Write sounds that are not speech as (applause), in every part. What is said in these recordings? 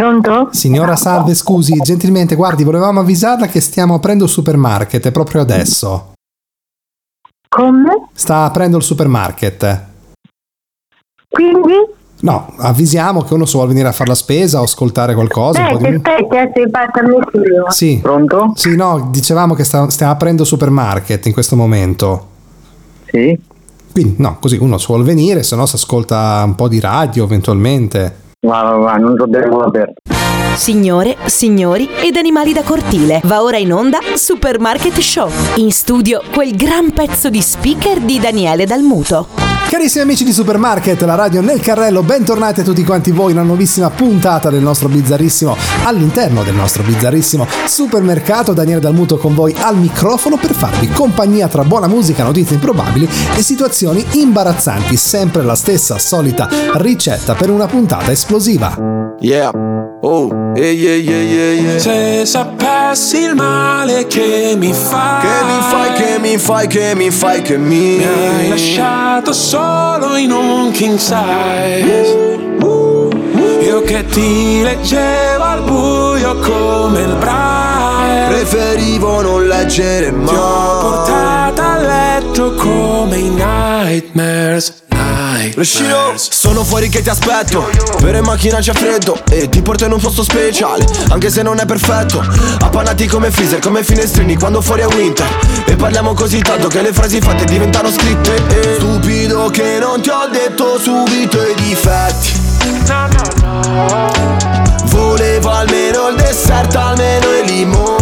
Pronto? Signora Salve, scusi, gentilmente, guardi, volevamo avvisarla che stiamo aprendo il supermarket proprio adesso. Come? Sta aprendo il supermarket. Quindi? No, avvisiamo che uno se vuole venire a fare la spesa o ascoltare qualcosa. un po' di- parte al mio figlio. Sì. Pronto? Sì, no, dicevamo che sta- stiamo aprendo il supermarket in questo momento. Sì? Quindi, no, così uno se vuole venire, se no si ascolta un po' di radio eventualmente. Va, va, non devo aperto. Signore, signori ed animali da cortile. Va ora in onda Supermarket Show. In studio quel gran pezzo di speaker di Daniele Dalmuto. Carissimi amici di Supermarket, la radio nel carrello, bentornati a tutti quanti voi in una nuovissima puntata del nostro bizzarrissimo, all'interno del nostro bizzarrissimo supermercato. Daniele Dalmuto con voi al microfono per farvi compagnia tra buona musica, notizie improbabili e situazioni imbarazzanti. Sempre la stessa solita ricetta per una puntata esplosiva. Yeah. Oh, yeah, yeah, yeah, yeah. Se sapessi il male che mi fai Che mi fai, che mi fai, che mi fai, che mi Mi hai lasciato solo in un king size. Io che ti leggevo al buio come il braille Preferivo non leggere Ti ho mai portata a letto come i nightmares Rescino, sono fuori che ti aspetto. Vero in macchina c'è freddo E ti porto in un posto speciale Anche se non è perfetto. Appannati come freezer, come finestrini Quando fuori è winter. E parliamo così tanto che le frasi fatte diventano scritte. E Stupido che non ti ho detto subito i difetti. No, no, no. Volevo almeno il dessert, almeno i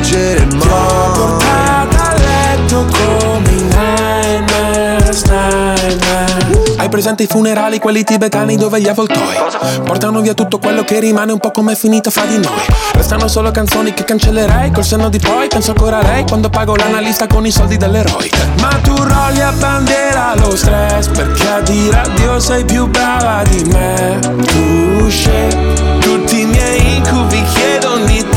Non leggere Ti ho mai. Portata a letto come i nightmares, nightmares. Hai presente i funerali, quelli tibetani dove gli avvoltoi Portano via tutto quello che rimane un po' come è finita fra di noi. Restano solo canzoni che cancellerei Col senno di poi penso ancora a lei Quando pago l'analista con i soldi dell'eroe Ma tu rolli a bandiera lo stress Perché a dire addio sei più brava di me. Tu scegli tutti i miei incubi chiedono di te.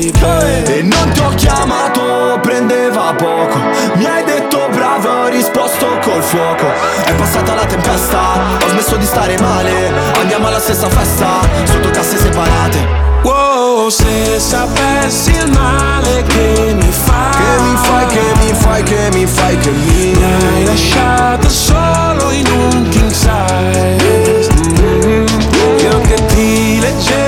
E non ti ho chiamato, prendeva poco. Mi hai detto bravo, ho risposto col fuoco. È passata la tempesta, ho smesso di stare male. Andiamo alla stessa festa, sotto casse separate. Wow, se sapessi il male che mi fai Che mi fai, che mi fai, che mi fai, che mi Mi hai lasciato solo in un king size. Mm, Io che ti leggevo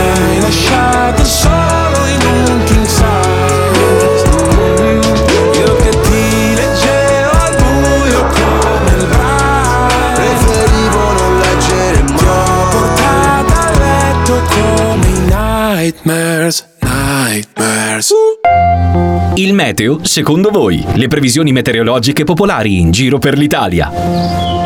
Mi hai lasciato solo in un king size Io che ti leggevo al buio come il braille Preferivo non leggere Ti ho mai portata a letto come i nightmares, nightmares Il meteo, secondo voi? Le previsioni meteorologiche popolari in giro per l'Italia.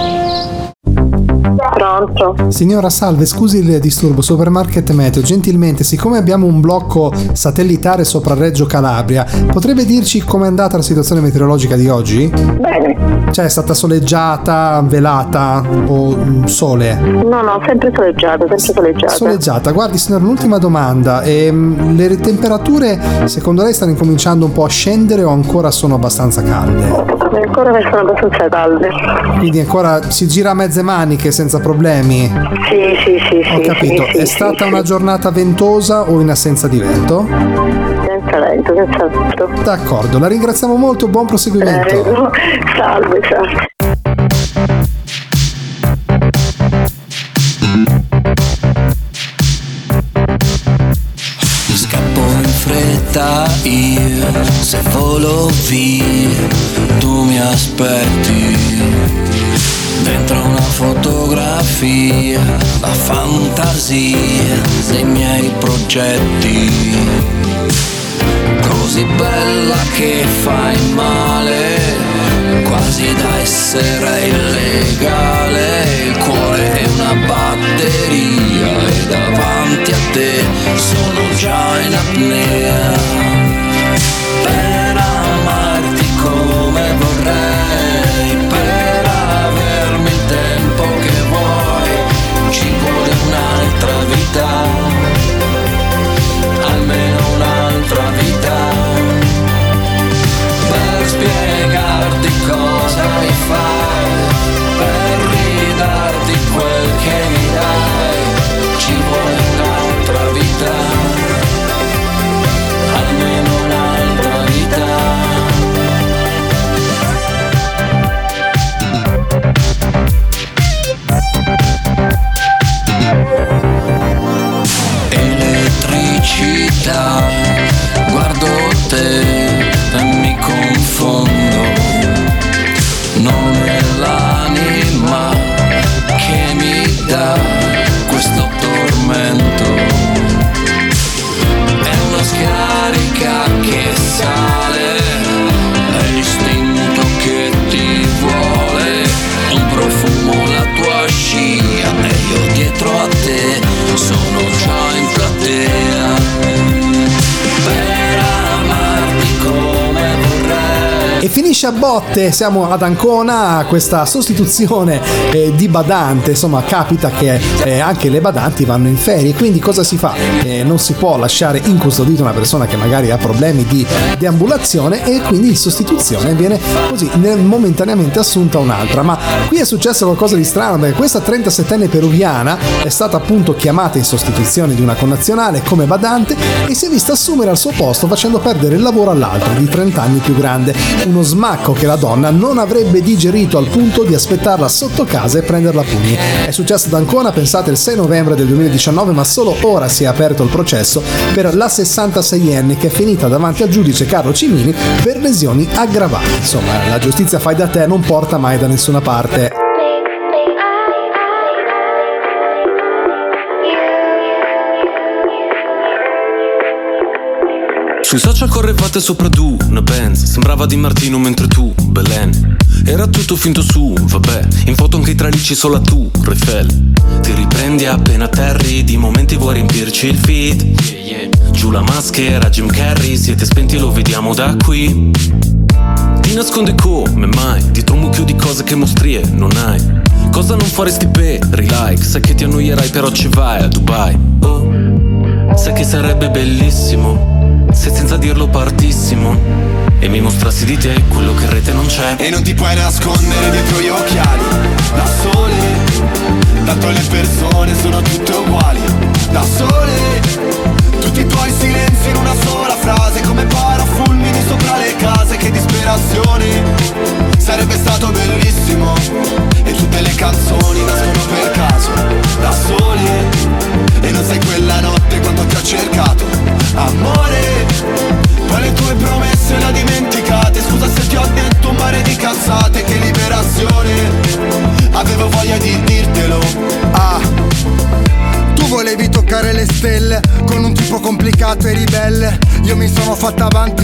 Pronto? Signora Salve, scusi il disturbo, Supermarket Meteo, gentilmente, siccome abbiamo un blocco satellitare sopra Reggio Calabria, potrebbe dirci com'è andata la situazione meteorologica di oggi? Bene. Cioè, è stata soleggiata, velata o mm, sole? No, no, sempre soleggiato, sempre soleggiato. Soleggiata. Guardi, signora, l'ultima domanda. Ehm, le temperature, secondo lei, stanno incominciando un po' a scendere o ancora sono abbastanza calde? Ancora restano abbastanza calde. Quindi ancora si gira a mezze maniche senza problemi. Sì, sì, sì, sì. Ho capito. sì, sì, È sì, stata sì. una giornata ventosa o in assenza di vento? Senza vento, senza vento. D'accordo, la ringraziamo molto, buon proseguimento. Prego. Salve, salve. Fretta io, se volo via, tu mi aspetti. Dentro una fotografia, la fantasia dei miei progetti. Così bella che fai male, quasi da essere illegale. Il cuore è una batteria e davanti a te sono già in apnea. 7 siamo ad Ancona questa sostituzione eh, di badante insomma capita che eh, anche le badanti vanno in ferie. Quindi cosa si fa? Eh, non si può lasciare incustodita una persona che magari ha problemi di deambulazione e quindi in sostituzione viene così momentaneamente assunta un'altra. Ma qui è successo qualcosa di strano perché questa 37enne peruviana è stata appunto chiamata in sostituzione di una connazionale come badante e si è vista assumere al suo posto facendo perdere il lavoro all'altro di 30 anni più grande. Uno smacco che la donna non avrebbe digerito al punto di aspettarla sotto casa e prenderla a pugni. È successo ad Ancona, pensate, il 6 novembre del 2019, ma solo ora si è aperto il processo per la 66enne che è finita davanti al giudice Carlo Cimini per lesioni aggravate. Insomma, la giustizia fai da te non porta mai da nessuna parte. Sui social correvate sopra tu, una Benz Sembrava di Martino mentre tu, Belen. Era tutto finto su, vabbè. In foto anche i tralicci solo a tu, Refel Ti riprendi appena atterri Di momenti vuoi riempirci il feed. Giù la maschera, Jim Carrey. Siete spenti, lo vediamo da qui. Ti nasconde come mai? Dietro un mucchio di cose che mostrie non hai. Cosa non faresti per like Sai che ti annoierai però ci vai a Dubai. Oh, sai che sarebbe bellissimo se senza dirlo partissimo E mi mostrassi di te quello che in rete non c'è. E non ti puoi nascondere dietro gli occhiali. Da sole Tanto le persone sono tutte uguali. Da sole Tutti i tuoi silenzi in una sola frase Io mi sono fatta avanti,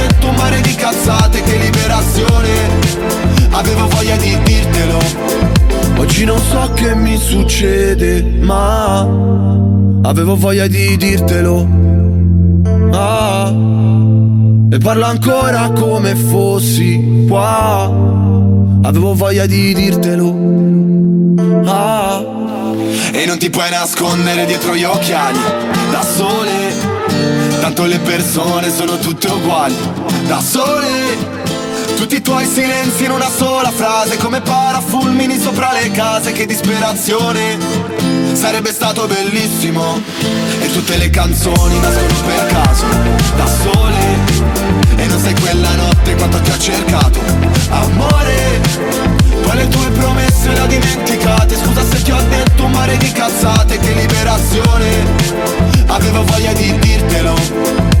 Avevo voglia di dirtelo. Ah E parlo ancora come fossi qua. Avevo voglia di dirtelo. Ah E non ti puoi nascondere dietro gli occhiali. Da sole Tanto le persone sono tutte uguali. Da sole tutti i tuoi silenzi in una sola frase Come parafulmini sopra le case Che disperazione. Sarebbe stato bellissimo. E tutte le canzoni nascono per caso Da sole. E non sei quella notte quanto ti ho cercato. Amore Poi le tue promesse le ho dimenticate. Scusa se ti ho detto un mare di cazzate Che liberazione. Avevo voglia di dirtelo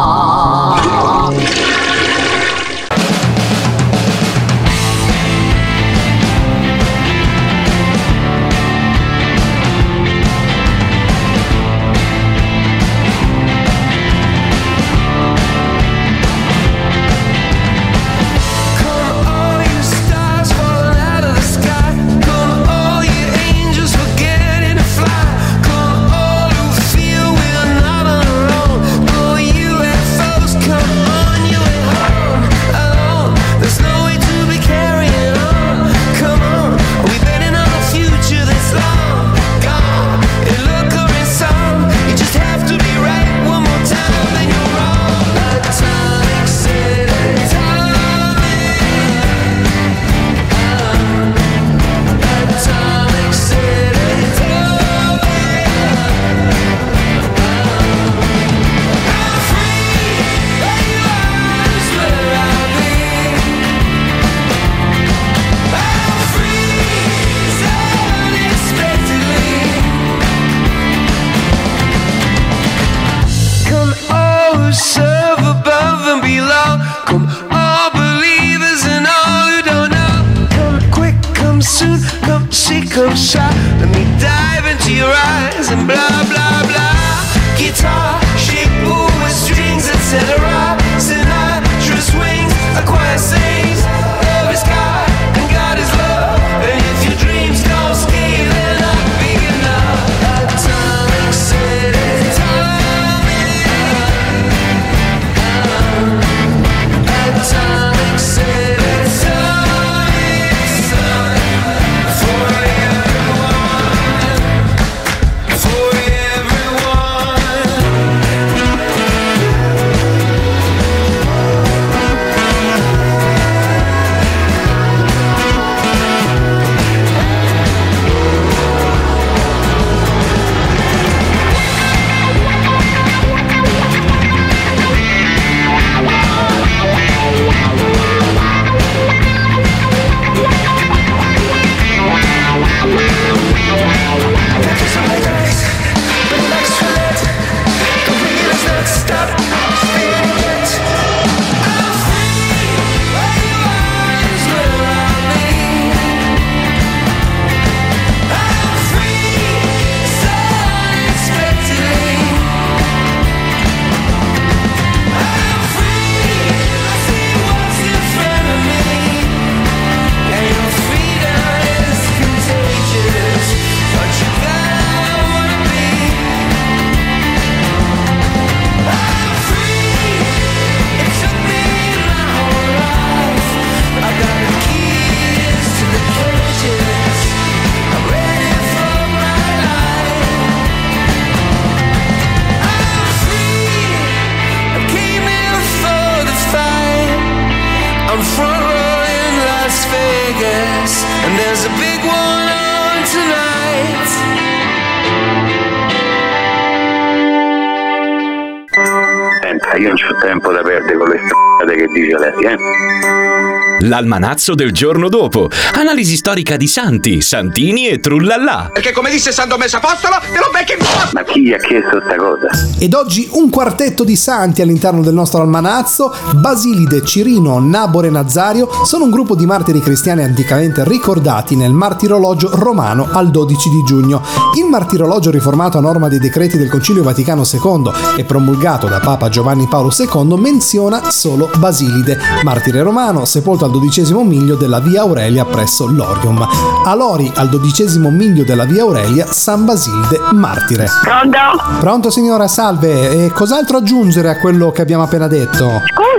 Io non ho tempo da perdere con le strade che dice lei, eh. L'almanazzo del giorno dopo. Analisi storica di santi, santini e trullallà. Perché come disse San Domenico Apostolo, te lo becchi in Ma chi gli ha chiesto sta cosa? Ed oggi un quartetto di santi all'interno del nostro almanazzo, Basilide, Cirino, Nabore e Nazario, sono un gruppo di martiri cristiani anticamente ricordati nel martirologio romano al 12 di giugno. Il martirologio riformato a norma dei decreti del Concilio Vaticano II e promulgato da Papa Giovanni Paolo II menziona solo Basilide, martire romano sepolto al dodicesimo miglio della via Aurelia presso Lorium. A Lori, al dodicesimo miglio della via Aurelia, San Basilde, martire. Pronto? Pronto signora, salve. E cos'altro aggiungere a quello che abbiamo appena detto? Scusa?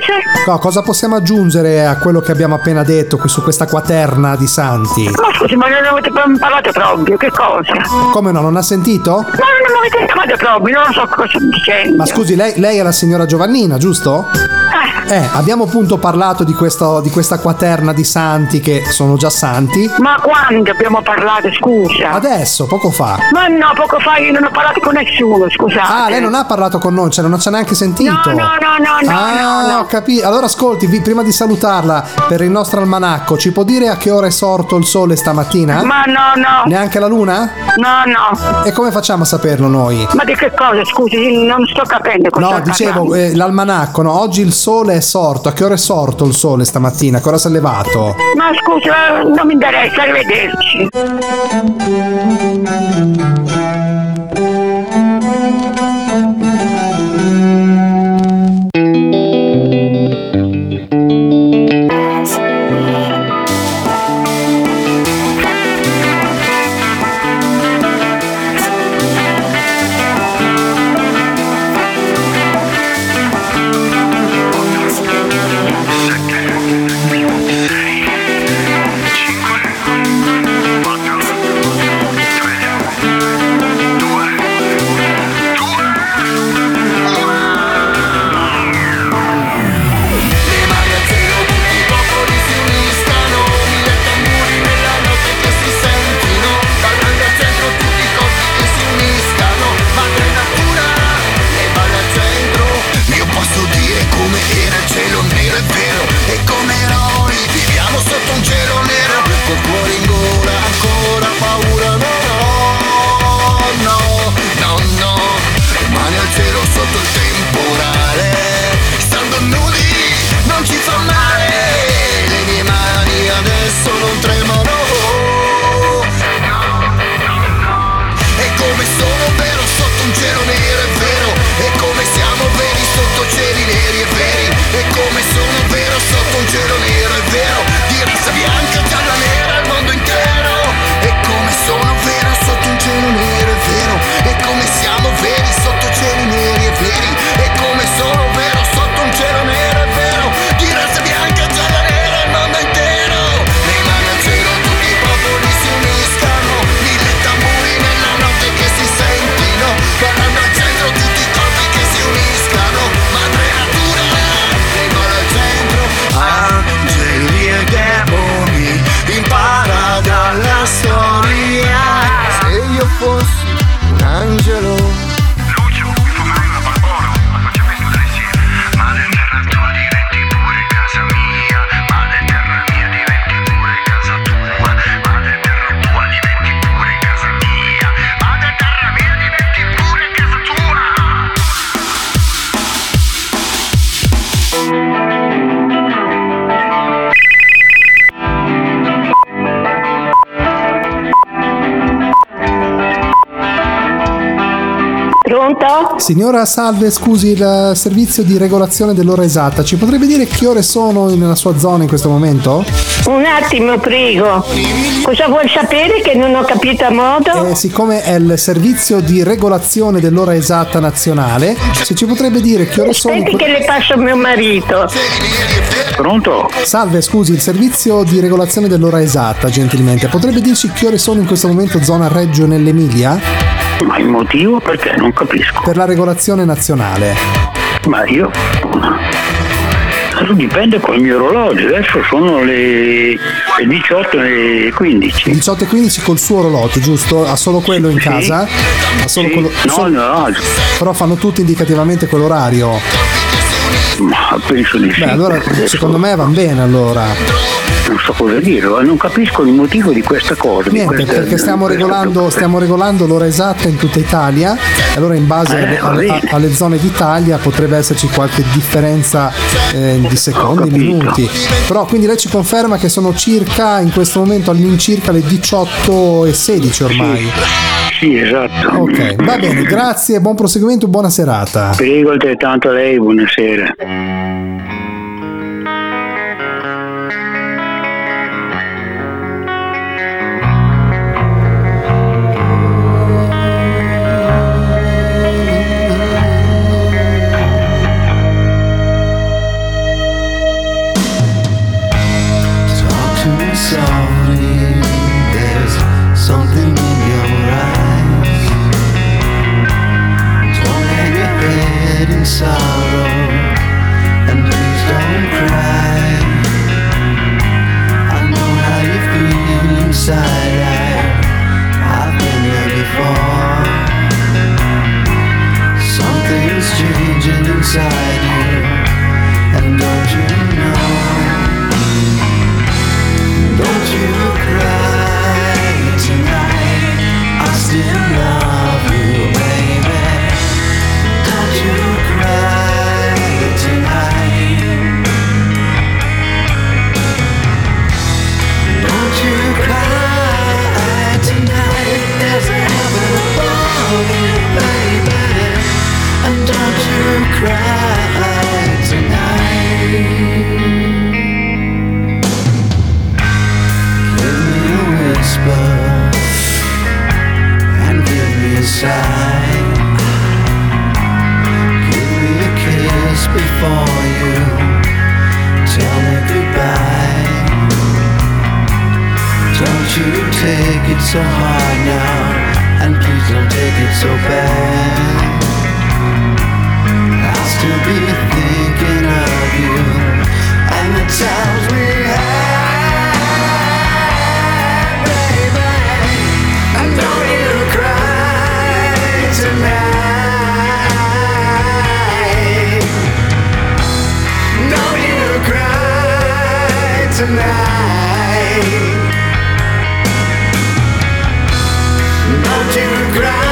No, cosa possiamo aggiungere a quello che abbiamo appena detto qui su questa quaterna di santi? Ma scusi, ma non avete parlato proprio, che cosa? Come no, non ha sentito? Ma non avete chiamato proprio, non so cosa dicendo. Ma scusi, lei, lei è la signora Giovannina, giusto? Eh, abbiamo appunto parlato di, questo, di questa quaterna di santi che sono già santi. Ma quando abbiamo parlato, scusa? Adesso, poco fa. Ma no, poco fa io non ho parlato con nessuno, scusate. Ah, lei non ha parlato con noi, cioè non ci ha neanche sentito. No, no, no, no, no, Ah, no, no. Ho capito. Allora ascolti, vi- prima di salutarla per il nostro almanacco, ci può dire a che ora è sorto il sole stamattina? Ma no, no. Neanche la luna? No, no. E come facciamo a saperlo noi? Ma di che cosa, scusi? Non sto capendo cosa No, dicevo, eh, l'almanacco, no? Oggi il sole è sorto. A che ora è sorto il sole stamattina? A che ora si è levato? Ma scusa, non mi interessa, arrivederci. Pronto? Signora, salve, scusi, il servizio di regolazione dell'ora esatta. Ci potrebbe dire che ore sono nella sua zona in questo momento? Un attimo, prego. Cosa vuol sapere che non ho capito a modo? Eh, siccome è il servizio di regolazione dell'ora esatta nazionale, se ci potrebbe dire che ore sono... Aspetti che le passo mio marito. Pronto? Salve, scusi, il servizio di regolazione dell'ora esatta, gentilmente. Potrebbe dirci che ore sono in questo momento zona Reggio nell'Emilia? Ma il motivo perché? Non capisco. Per la regolazione nazionale. Ma io... Dipende col mio orologio, adesso sono le, le 18 e 15. 18 e 15 col suo orologio, giusto? Ha solo quello in Sì. casa? Ha solo Sì. quello... No, solo- no, Però fanno tutti indicativamente quell'orario. Ma penso di sì. Beh, allora Adesso secondo me va bene allora. Non so cosa dire, non capisco il motivo di questa cosa. Niente, questa- perché stiamo regolando, stiamo regolando l'ora esatta in tutta Italia allora in base Eh, alle, va alle- zone d'Italia potrebbe esserci qualche differenza eh, di secondi, minuti. Però quindi lei ci conferma che sono circa in questo momento all'incirca le 18 e 16 ormai. Sì, esatto. Ok, va bene, grazie, buon proseguimento, buona serata. Prego altrettanto a lei, buonasera. Take it so hard now, and please don't take it so bad. I'll still be thinking of you and the times we had, baby. And don't you cry tonight. Don't you cry tonight. ground.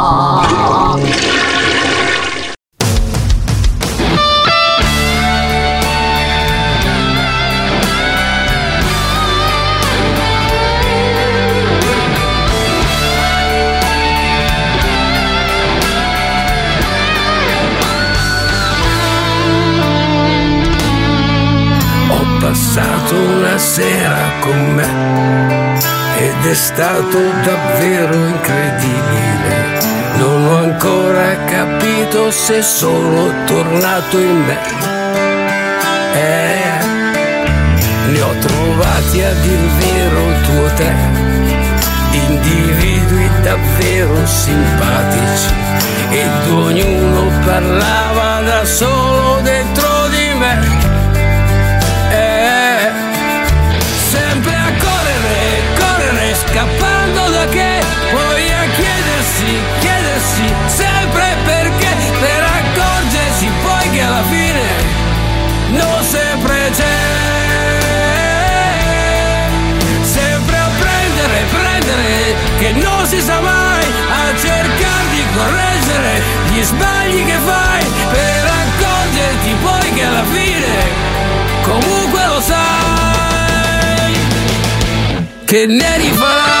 Con me ed è stato davvero incredibile. Non ho ancora capito se sono tornato in me. Eh, li ho trovati a dir vero tu e te, individui davvero simpatici ed ognuno parlava da solo dentro che, poi a chiedersi, chiedersi sempre perché, per accorgersi poi che alla fine non sempre c'è. Sempre a prendere, prendere, che non si sa mai, a cercare di correggere gli sbagli che fai, per accorgerti poi che alla fine comunque lo sai che ne rifarai.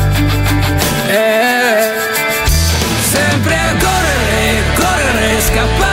escapar.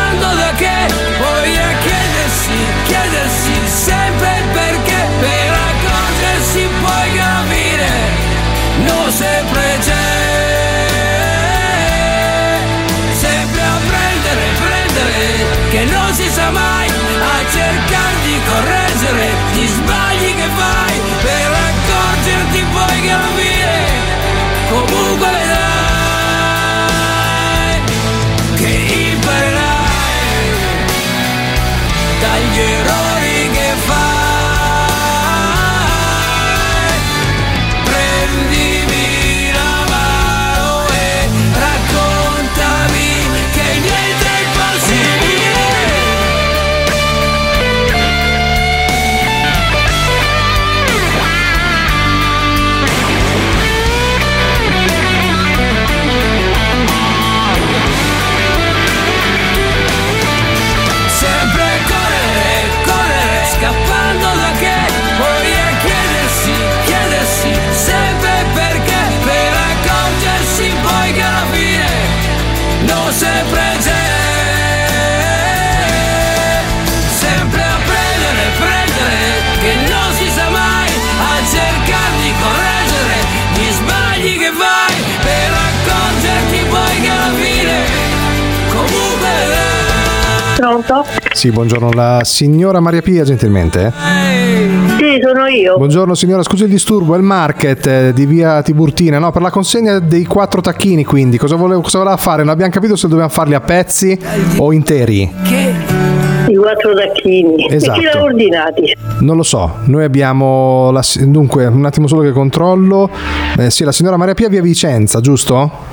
Pronto? Sì, buongiorno, la signora Maria Pia, gentilmente. Sì, sono io. Buongiorno signora, scusi il disturbo, è il market eh, di via Tiburtina, no? Per la consegna dei quattro tacchini, quindi cosa, volevo, cosa voleva fare? Non abbiamo capito se dobbiamo farli a pezzi o interi. I quattro tacchini. Esatto. E chi li ha ordinati? Non lo so, noi abbiamo la, dunque un attimo solo che controllo. Eh, sì, la signora Maria Pia via Vicenza, giusto?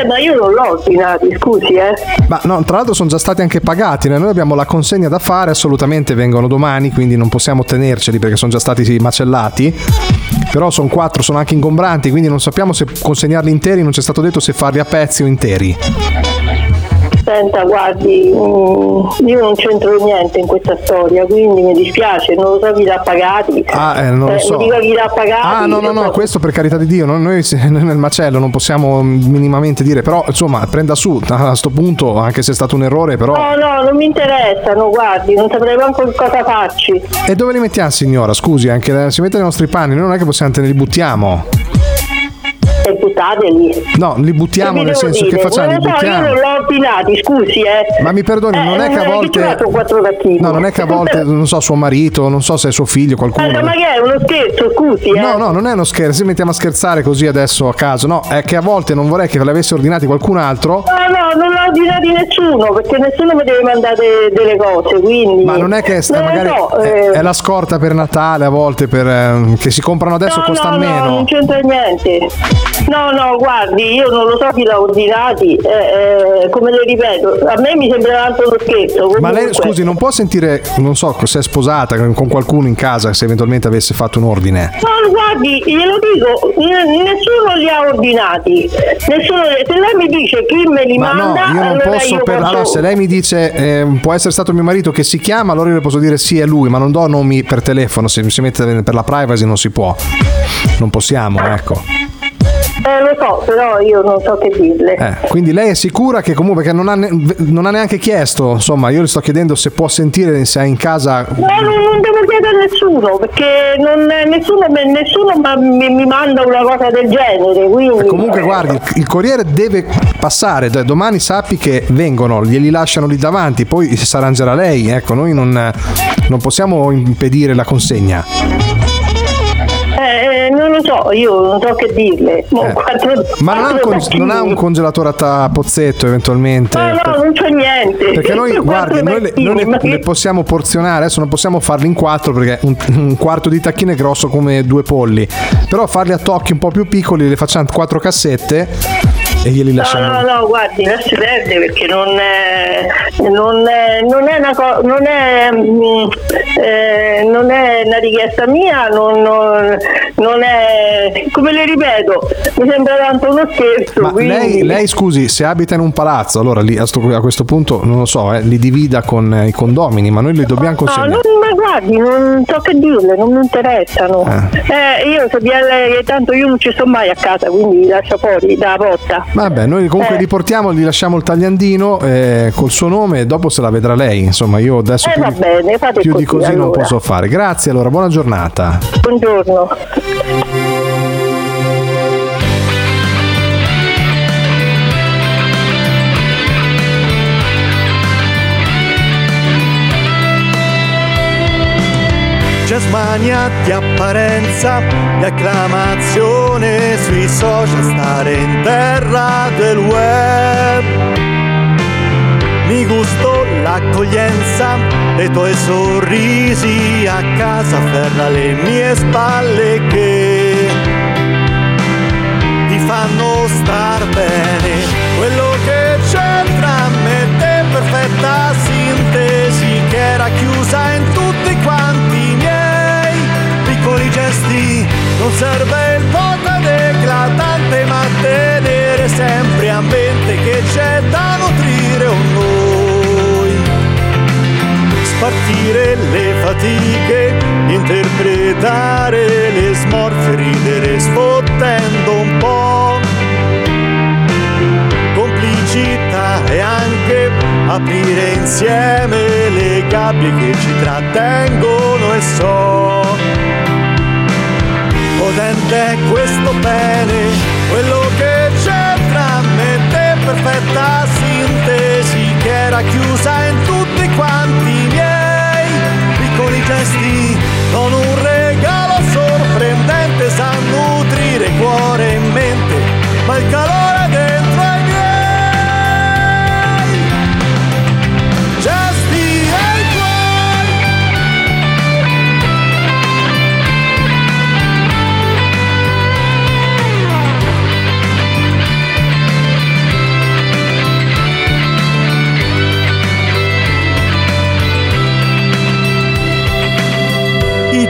Eh, ma io non l'ho ordinati, scusi, eh. Ma no, tra l'altro sono già stati anche pagati, noi abbiamo la consegna da fare, assolutamente vengono domani, quindi non possiamo tenerceli perché sono già stati macellati. Però sono quattro, sono anche ingombranti, quindi non sappiamo se consegnarli interi, non ci è stato detto se farli a pezzi o interi. Senta, guardi, mm, io non c'entro niente in questa storia, quindi mi dispiace, non lo so chi l'ha pagati. Ah, eh, non lo Eh, so. Mi dica chi l'ha pagati. Ah, no, no, no, questo per carità di Dio, no, noi nel macello non possiamo minimamente dire, però insomma, prenda su a sto punto, anche se è stato un errore, però... No, no, non mi interessano, guardi, non saprei manco che cosa facci. E dove li mettiamo, signora? Scusi, anche si mette nei nostri panni, noi non è che possiamo te li buttiamo. E buttateli. No, li buttiamo Che nel senso che dire? facciamo, li so, buttiamo. Ordinati, scusi, eh. Ma mi perdoni, Eh, non è che a volte... No, non è che a volte, (laughs) non so, suo marito, non so se è suo figlio, qualcuno... Guarda, ma che è uno scherzo, scusi, eh. No, no, non è uno scherzo, si mettiamo a scherzare così adesso a caso. No, è che a volte non vorrei che ve l'avesse ordinati qualcun altro. No, no, non l'ho ordinati nessuno, perché nessuno mi deve mandare delle cose, quindi... Ma non è che sta- Non magari so, è, eh, è la scorta per Natale a volte per, eh, che si comprano adesso no, costa no, meno. No, non c'entra niente. No, no, guardi, io non lo so chi l'ha ordinati, eh, eh, come le ripeto, a me mi sembra tanto uno scherzo. Ma lei, scusi, non può sentire, non so, se è sposata con qualcuno in casa se eventualmente avesse fatto un ordine. No, guardi, glielo dico, n- nessuno li ha ordinati. Nessuno, se lei mi dice chi me li Ma no, manda, io non allora posso, io per, posso- allora, se lei mi dice eh, può essere stato mio marito che si chiama, allora io le posso dire sì è lui, ma non do nomi per telefono, se si mette per la privacy non si può. Non possiamo, ecco. Eh, lo so, però io non so che dirle. Eh, quindi lei è sicura che comunque che non, ha ne- non ha neanche chiesto, insomma, io le sto chiedendo se può sentire se è in casa. No, non, non devo chiedere a nessuno, perché non, nessuno, nessuno mi, mi manda una cosa del genere, quindi... Comunque guardi, il, corriere deve passare, domani sappi che vengono, glieli lasciano lì davanti, poi si arrangerà lei, ecco, noi non, non possiamo impedire la consegna. Non lo so, io non so che dirle. Mo quattro- Eh. Ma non ha, un quattro con- non ha un congelatore a pozzetto eventualmente? No, no, non c'è niente. Perché noi, Quattro guardi, noi, le, noi le- ma le possiamo porzionare, adesso non possiamo farli in quattro perché un, un quarto di tacchino è grosso come due polli, però farli a tocchi un po' più piccoli, le facciamo quattro cassette e glieli No, lasciamo. no, no, guardi, lasci perdere perché non è, non è, non è una cosa, non è, mm, eh, non è una richiesta mia, non, non- non è, come le ripeto, mi sembra tanto uno scherzo. Ma quindi... lei, lei, scusi, se abita in un palazzo, allora lì, a, sto- a questo punto non lo so, eh, li divida con eh, i condomini, ma noi li dobbiamo No, consegnare. non, ma guardi, non so che dirle, non mi interessano. Ah. Eh, io di lei, tanto io non ci sto mai a casa, quindi lascia fuori dalla porta. Vabbè, noi comunque Eh. li portiamo, gli lasciamo il tagliandino eh, col suo nome e dopo se la vedrà lei. Insomma, io adesso Eh, più, va di, bene, più di così, così non allora. posso fare. Grazie allora, buona giornata. Buongiorno. Jazz mania di apparenza, di acclamazione sui social, stare in terra del web. Mi gusto l'accoglienza dei tuoi sorrisi a casa, afferra le mie spalle che ti fanno star bene. Quello che c'è tra me e te, perfetta sintesi, che era chiusa in tutti quanti gesti. Non serve il ed eclatante, ma tenere sempre a mente che c'è da nutrire un noi spartire le fatiche, interpretare le smorfie, ridere sfottendo un po'. Complicità e anche aprire insieme le gabbie che ci trattengono e so. Potente è questo bene, quello che c'è tra me e te, perfetta sintesi che era chiusa in tutti quanti i miei piccoli gesti, non un regalo sorprendente, sa nutrire cuore e mente, ma il calore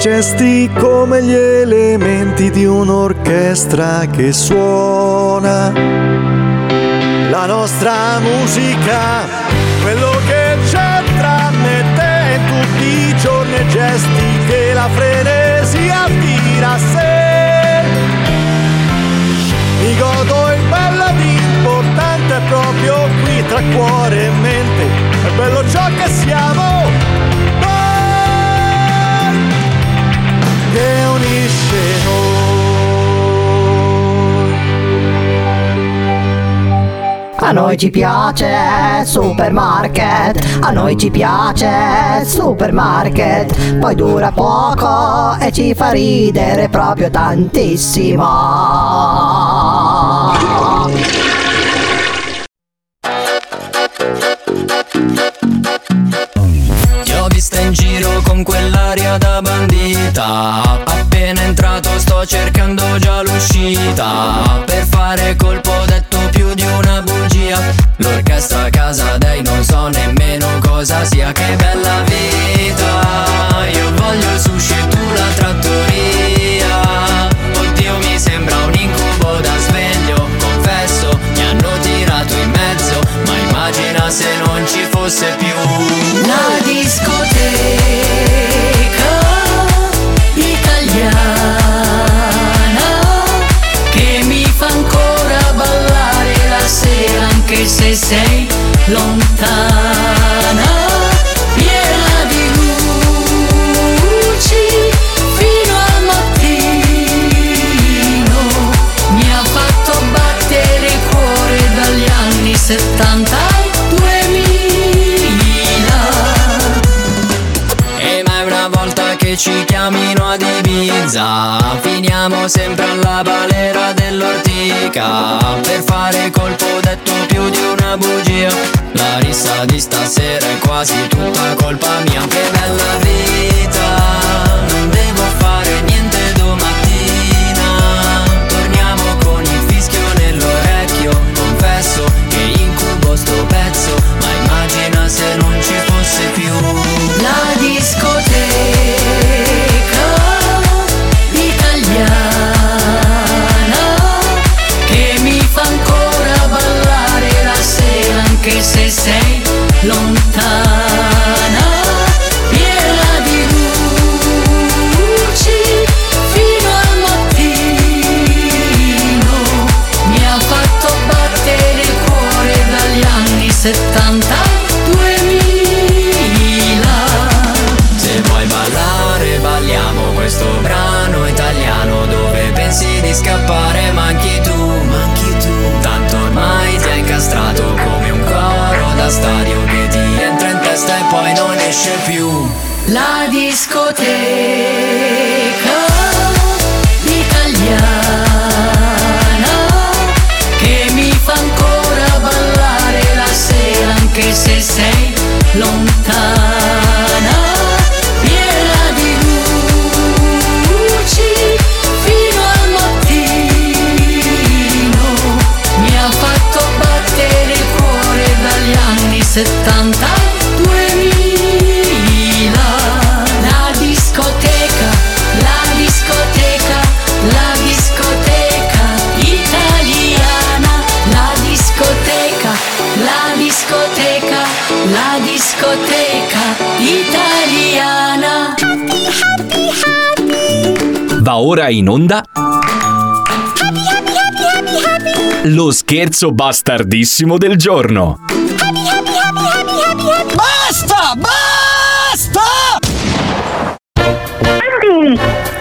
gesti come gli elementi di un'orchestra che suona. la nostra musica, quello che c'è tra me e te in tutti i giorni e gesti che la frenesia tira a sé. Mi godo il bello di importante proprio qui tra cuore e mente, è bello ciò che siamo. A noi ci piace supermarket, a noi ci piace supermarket, poi dura poco e ci fa ridere proprio tantissimo. Vista in giro con quell'aria da bandita. Appena entrato sto cercando già l'uscita. Per fare colpo L'orchestra a casa dei non so nemmeno cosa sia. Che bella vita. Io voglio sushi e tu la trattoria. Oddio mi sembra un incubo da sveglio. Confesso mi hanno tirato in mezzo. Ma immagina se non ci fosse più. La sei lontano. Ci chiamino ad Ibiza. Finiamo sempre alla balera dell'ortica. Per fare colpo detto più di una bugia. La rissa di stasera è quasi tutta colpa mia. Che bella vita Non devo fare niente La Va ora in onda. Lo scherzo bastardissimo del giorno. Basta! Basta!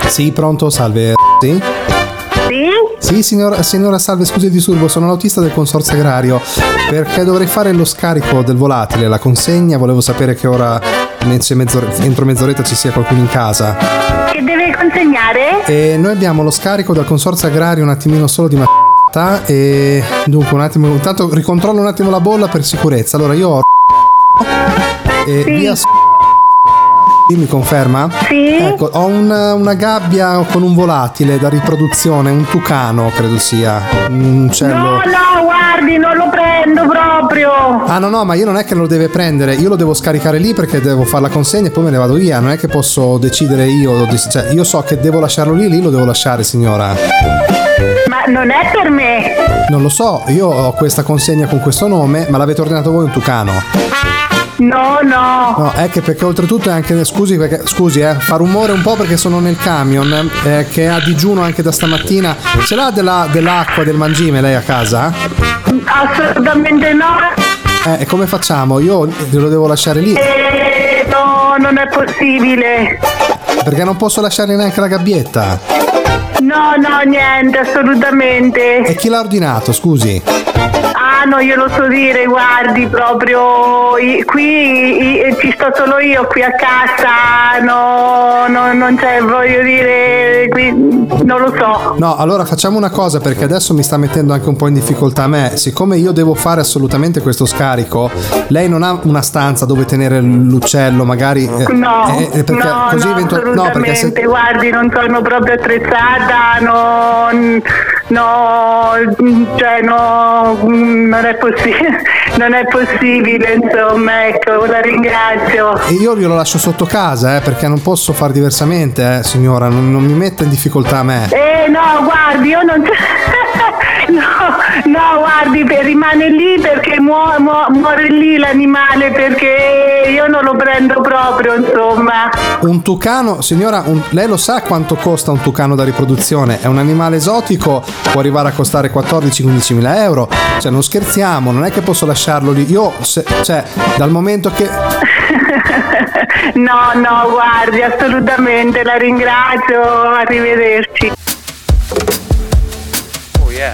Sì, pronto, salve. Sì? Sì? Signora, signora salve, scusi il disturbo, sono l'autista del consorzio agrario. Perché dovrei fare lo scarico del volatile, la consegna, volevo sapere che ora entro mezz'oretta ci sia qualcuno in casa. Che consegnare? E noi abbiamo lo scarico dal consorzio agrario un attimino solo di ma e dunque un attimo, intanto ricontrollo un attimo la bolla per sicurezza. Allora io ho e via S- mi conferma? Sì. Ecco, ho una, una gabbia con un volatile da riproduzione, un tucano credo sia, un uccello. No, no, guardi, non lo prendo proprio. Ah no no, ma io non è che lo deve prendere, io lo devo scaricare lì perché devo fare la consegna e poi me ne vado via, non è che posso decidere io, cioè io so che devo lasciarlo lì, lì lo devo lasciare signora. Ma non è per me. Non lo so, io ho questa consegna con questo nome, ma l'avete ordinato voi un tucano. No, no. No, è che perché oltretutto è anche. Scusi, perché, scusi, eh, fa rumore un po' perché sono nel camion. eh, che è a digiuno anche da stamattina. Ce l'ha della- dell'acqua, del mangime lei a casa? Assolutamente no. Eh, e come facciamo? Io glielo devo lasciare lì. Eh, no, non è possibile. Perché non posso lasciargli neanche la gabbietta. No, no, niente, assolutamente. E chi l'ha ordinato, scusi? No, io lo so dire, guardi, proprio qui ci sto solo io qui a casa, no, no, non c'è, voglio dire, qui, non lo so. No, allora facciamo una cosa perché adesso mi sta mettendo anche un po' in difficoltà a me. Siccome io devo fare assolutamente questo scarico, lei non ha una stanza dove tenere l'uccello, magari. eh, No, eh, eh, perché no, così no, eventu- no, perché se, guardi, non sono proprio attrezzata, no, no, cioè no, non è possibile, (laughs) non è possibile, insomma, ecco, la ringrazio. E io glielo lascio sotto casa, eh, perché non posso far diversamente, eh, signora, non, non mi metta in difficoltà a me. Eh no, guardi, io non (laughs) No, no, guardi, rimane lì perché muo- muo- muore lì l'animale perché io non lo prendo proprio, insomma. Un tucano, signora, un- lei lo sa quanto costa un tucano da riproduzione? È un animale esotico, può arrivare a costare 14-15 mila euro. Cioè, non scherziamo, non è che posso lasciarlo lì. Io, se- cioè, dal momento che. (laughs) No, no, guardi, assolutamente, la ringrazio, arrivederci. Oh yeah.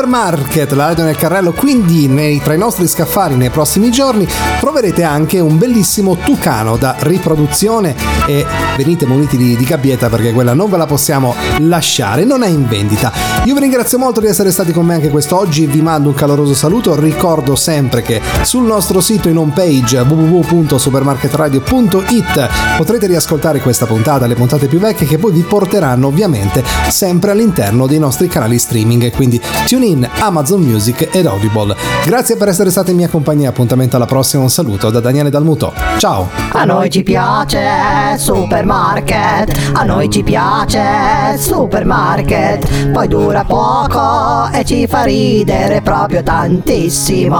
Supermarket, la radio nel carrello, quindi nei- tra i nostri scaffali nei prossimi giorni troverete anche un bellissimo tucano da riproduzione e venite muniti di, di gabbietta perché quella non ve la possiamo lasciare, non è in vendita. Io vi ringrazio molto di essere stati con me anche quest'oggi, vi mando un caloroso saluto, ricordo sempre che sul nostro sito in home page www.supermarketradio.it potrete riascoltare questa puntata, le puntate più vecchie che poi vi porteranno ovviamente sempre all'interno dei nostri canali streaming, quindi TuneIn, Amazon Music ed Audible. Grazie per essere stati in mia compagnia, appuntamento alla prossima, un saluto da Daniele Dalmuto. Ciao! A noi ci piace supermarket, a noi ci piace supermarket, poi dura poco e ci fa ridere proprio tantissimo.